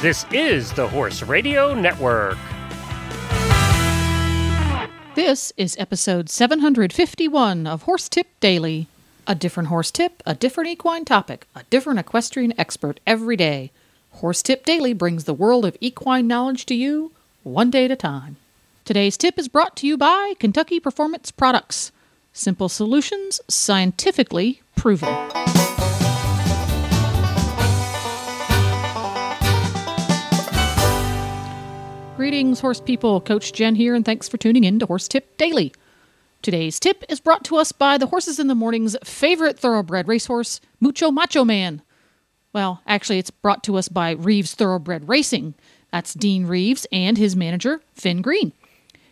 This is the Horse Radio Network. This is episode 751 of Horse Tip Daily. A different horse tip, a different equine topic, a different equestrian expert every day. Horse Tip Daily brings the world of equine knowledge to you, one day at a time. Today's tip is brought to you by Kentucky Performance Products. Simple solutions, scientifically proven. Greetings, horse people. Coach Jen here, and thanks for tuning in to Horse Tip Daily. Today's tip is brought to us by the Horses in the Morning's favorite thoroughbred racehorse, Mucho Macho Man. Well, actually, it's brought to us by Reeves Thoroughbred Racing. That's Dean Reeves and his manager, Finn Green.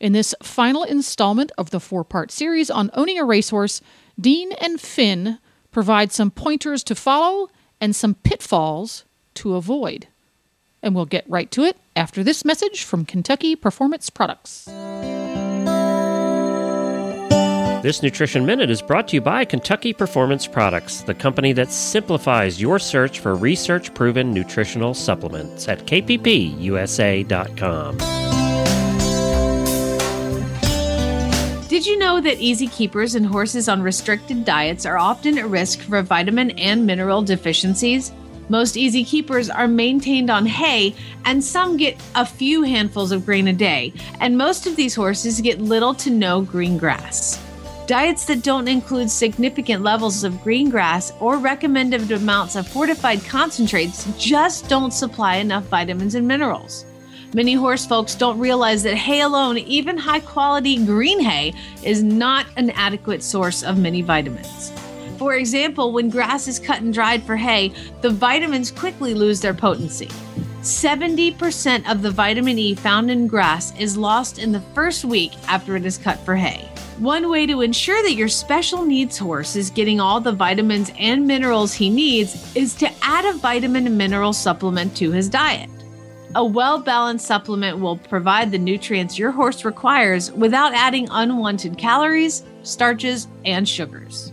In this final installment of the four part series on owning a racehorse, Dean and Finn provide some pointers to follow and some pitfalls to avoid. And we'll get right to it after this message from Kentucky Performance Products. This Nutrition Minute is brought to you by Kentucky Performance Products, the company that simplifies your search for research proven nutritional supplements at kppusa.com. Did you know that easy keepers and horses on restricted diets are often at risk for vitamin and mineral deficiencies? Most easy keepers are maintained on hay, and some get a few handfuls of grain a day, and most of these horses get little to no green grass. Diets that don't include significant levels of green grass or recommended amounts of fortified concentrates just don't supply enough vitamins and minerals. Many horse folks don't realize that hay alone, even high quality green hay, is not an adequate source of many vitamins. For example, when grass is cut and dried for hay, the vitamins quickly lose their potency. 70% of the vitamin E found in grass is lost in the first week after it is cut for hay. One way to ensure that your special needs horse is getting all the vitamins and minerals he needs is to add a vitamin and mineral supplement to his diet. A well balanced supplement will provide the nutrients your horse requires without adding unwanted calories, starches, and sugars.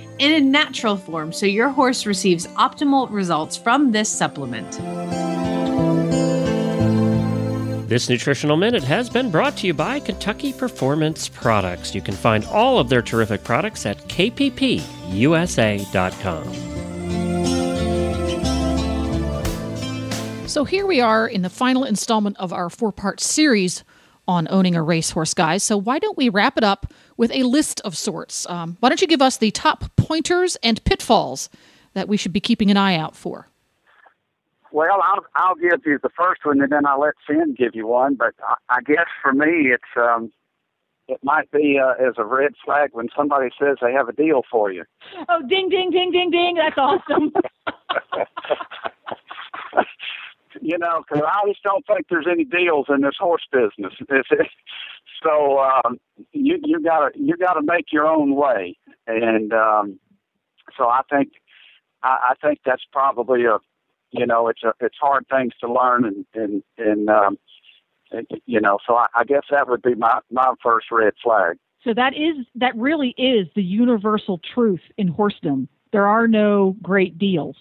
in a natural form so your horse receives optimal results from this supplement. This Nutritional Minute has been brought to you by Kentucky Performance Products. You can find all of their terrific products at kppusa.com. So here we are in the final installment of our four part series on owning a racehorse, guys. So why don't we wrap it up with a list of sorts? Um, why don't you give us the top pointers and pitfalls that we should be keeping an eye out for? Well, I'll I'll give you the first one, and then I'll let Finn give you one. But I, I guess for me, it's um, it might be uh, as a red flag when somebody says they have a deal for you. Oh, ding, ding, ding, ding, ding! That's awesome. you know, because I just don't think there's any deals in this horse business. so um, you you gotta you gotta make your own way, and um, so I think I, I think that's probably a you know it's a it's hard things to learn and and and, um, you know so I, I guess that would be my my first red flag. So that is that really is the universal truth in horsedom. There are no great deals.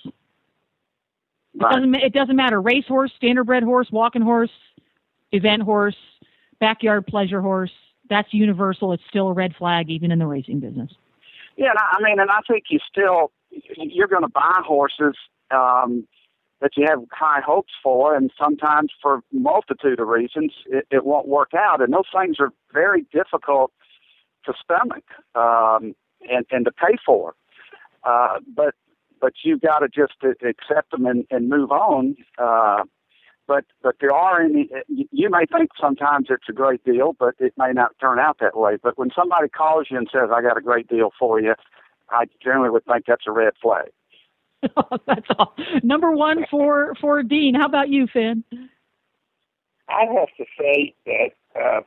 It Right. doesn't. It doesn't matter. Racehorse, standardbred horse, walking horse, event horse, backyard pleasure horse. That's universal. It's still a red flag, even in the racing business. Yeah, and I I mean, and I think you still you're going to buy horses um, that you have high hopes for, and sometimes for multitude of reasons it, it won't work out, and those things are very difficult to stomach um, and and to pay for. Uh, but but you've got to just uh, accept them and, and move on. Uh, but but there are any. You may think sometimes it's a great deal, but it may not turn out that way. But when somebody calls you and says, "I got a great deal for you," I generally would think that's a red flag. That's all. Number one for for Dean. How about you, Finn? I have to say that uh,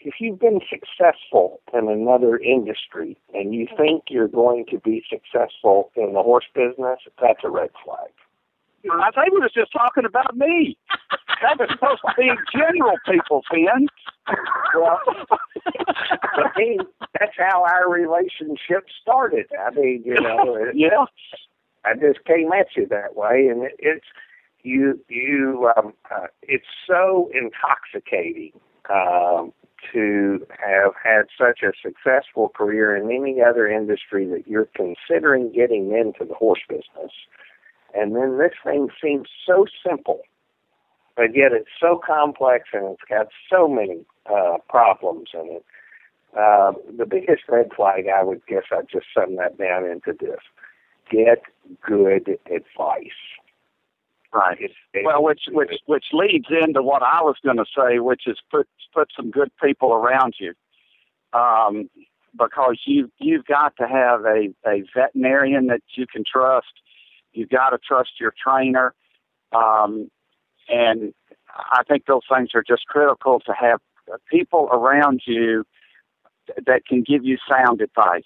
if you've been successful in another industry and you think you're going to be successful in the horse business, that's a red flag. I think we was just talking about me. That was supposed to be general people, Finn. Well, I mean, that's how our relationship started. I mean, you know, it, Yeah. I just came at you that way, and it, it's you. You, um, uh, it's so intoxicating um, to have had such a successful career in any other industry that you're considering getting into the horse business, and then this thing seems so simple, but yet it's so complex and it's got so many uh, problems in it. Uh, the biggest red flag, I would guess, I'd just sum that down into this: get good advice. Right. Well, which which which leads into what I was going to say, which is put put some good people around you, um, because you you've got to have a a veterinarian that you can trust. You've got to trust your trainer, um, and I think those things are just critical to have people around you that can give you sound advice.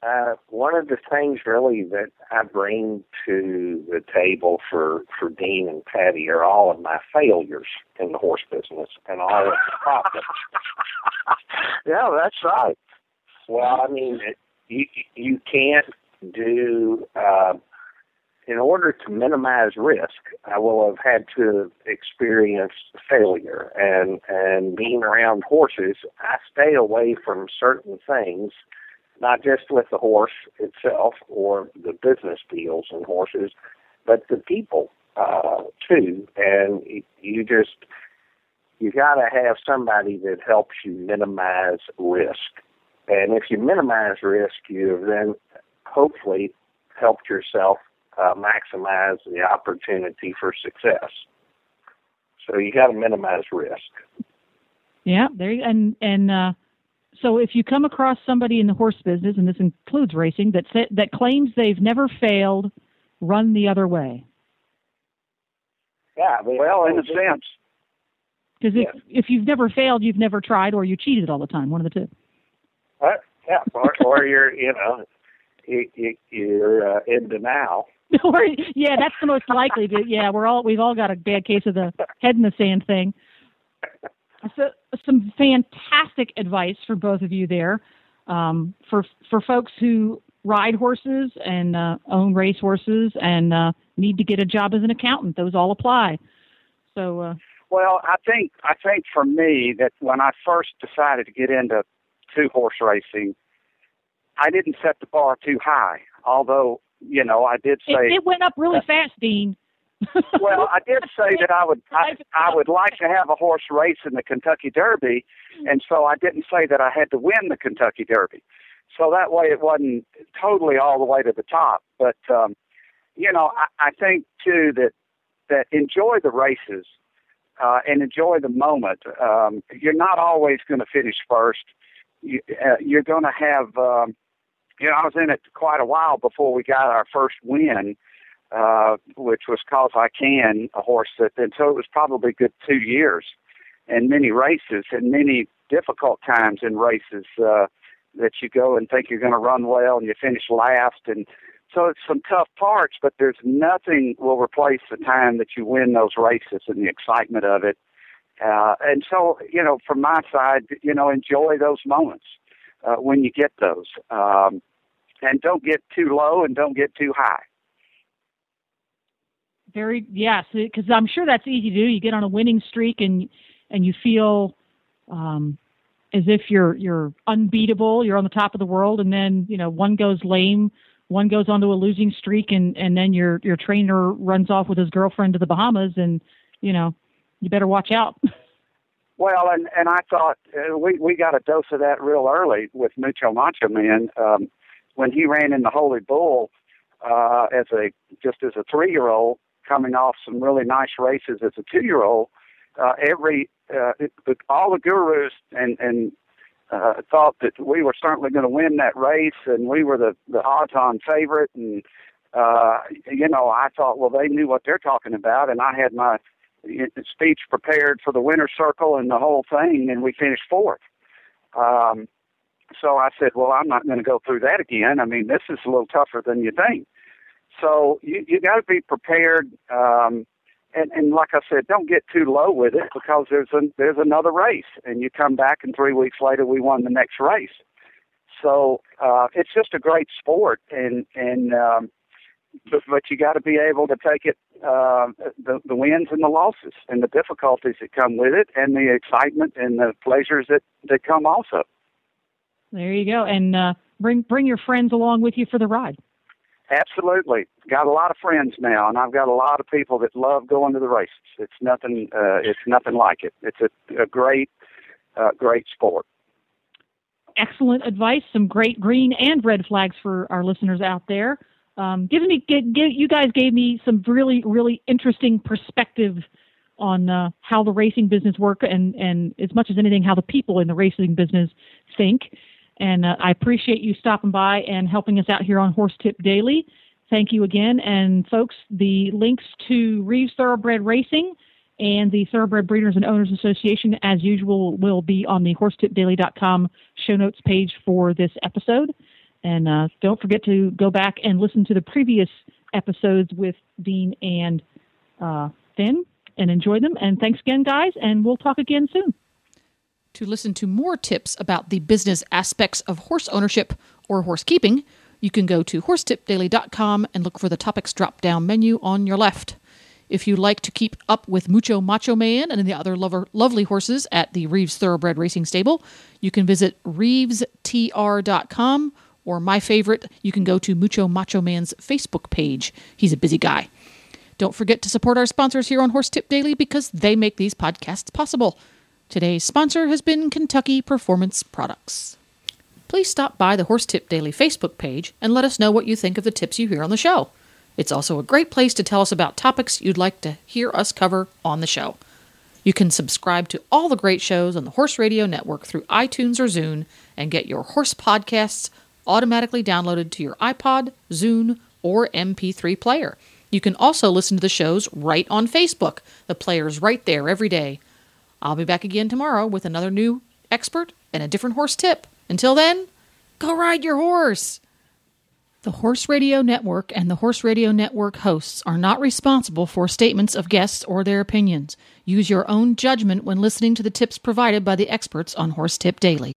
Uh, one of the things really that I bring to the table for, for Dean and Patty are all of my failures in the horse business and all of the problems. yeah, that's right. Well, I mean, it, you you can't do. Uh, in order to minimize risk, I will have had to experience failure, and and being around horses, I stay away from certain things, not just with the horse itself or the business deals in horses, but the people uh, too. And you just you got to have somebody that helps you minimize risk. And if you minimize risk, you have then hopefully helped yourself uh, maximize the opportunity for success. So you got to minimize risk. Yeah, there you, and and uh, so if you come across somebody in the horse business, and this includes racing, that sa- that claims they've never failed, run the other way. Yeah, Well, in a sense, Because if if you've never failed, you've never tried, or you cheated all the time. One of the two. uh, yeah, or, or you're you know you, you, you're uh, in denial. yeah, that's the most likely. But yeah, we're all we've all got a bad case of the head in the sand thing. So some fantastic advice for both of you there. Um, for for folks who ride horses and uh, own race horses and uh, need to get a job as an accountant, those all apply. So uh, Well, I think I think for me that when I first decided to get into two horse racing, I didn't set the bar too high. Although you know, I did say it went up really fast, Dean. Well, I did say that I would I, I would like to have a horse race in the Kentucky Derby, and so I didn't say that I had to win the Kentucky Derby. So that way, it wasn't totally all the way to the top. But um, you know, I, I think too that that enjoy the races uh, and enjoy the moment. Um, you're not always going to finish first. You, uh, you're going to have. Um, you know, I was in it quite a while before we got our first win uh, which was Cause I Can, a horse that, so it was probably good two years and many races and many difficult times in races uh, that you go and think you're going to run well and you finish last. And so it's some tough parts, but there's nothing will replace the time that you win those races and the excitement of it. Uh, and so, you know, from my side, you know, enjoy those moments uh, when you get those. Um, and don't get too low and don't get too high. Very yes, because I'm sure that's easy to do. You get on a winning streak and and you feel um, as if you're you're unbeatable. You're on the top of the world, and then you know one goes lame, one goes onto a losing streak, and and then your your trainer runs off with his girlfriend to the Bahamas, and you know you better watch out. Well, and and I thought uh, we we got a dose of that real early with Mucho Macho Man um, when he ran in the Holy Bull uh, as a just as a three year old, coming off some really nice races as a two year old. Uh, every uh, all the gurus and and uh, thought that we were certainly going to win that race, and we were the the odds on favorite. And uh, you know, I thought, well, they knew what they're talking about, and I had my speech prepared for the winner's circle and the whole thing, and we finished fourth. Um, so I said, well, I'm not going to go through that again. I mean, this is a little tougher than you think. So you you got to be prepared. Um, and, and like I said, don't get too low with it because there's a, there's another race, and you come back, and three weeks later we won the next race. So uh, it's just a great sport, and and um, but, but you got to be able to take it uh, the the wins and the losses and the difficulties that come with it, and the excitement and the pleasures that that come also. There you go, and uh, bring bring your friends along with you for the ride. Absolutely, got a lot of friends now, and I've got a lot of people that love going to the races. It's nothing, uh, it's nothing like it. It's a, a great, uh, great sport. Excellent advice. Some great green and red flags for our listeners out there. Um, me, you guys gave me some really, really interesting perspective on uh, how the racing business work, and and as much as anything, how the people in the racing business think. And uh, I appreciate you stopping by and helping us out here on Horse Tip Daily. Thank you again. And folks, the links to Reeves Thoroughbred Racing and the Thoroughbred Breeders and Owners Association, as usual, will be on the horsetipdaily.com show notes page for this episode. And uh, don't forget to go back and listen to the previous episodes with Dean and uh, Finn and enjoy them. And thanks again, guys, and we'll talk again soon. To listen to more tips about the business aspects of horse ownership or horse keeping, you can go to horsetipdaily.com and look for the topics drop down menu on your left. If you like to keep up with Mucho Macho Man and the other lover, lovely horses at the Reeves Thoroughbred Racing Stable, you can visit reevestr.com or my favorite, you can go to Mucho Macho Man's Facebook page. He's a busy guy. Don't forget to support our sponsors here on Horse Tip Daily because they make these podcasts possible. Today's sponsor has been Kentucky Performance Products. Please stop by the Horse Tip Daily Facebook page and let us know what you think of the tips you hear on the show. It's also a great place to tell us about topics you'd like to hear us cover on the show. You can subscribe to all the great shows on the Horse Radio Network through iTunes or Zune and get your horse podcasts automatically downloaded to your iPod, Zune, or MP3 player. You can also listen to the shows right on Facebook. The player's right there every day. I'll be back again tomorrow with another new expert and a different horse tip. Until then, go ride your horse. The Horse Radio Network and the Horse Radio Network hosts are not responsible for statements of guests or their opinions. Use your own judgment when listening to the tips provided by the experts on Horse Tip Daily.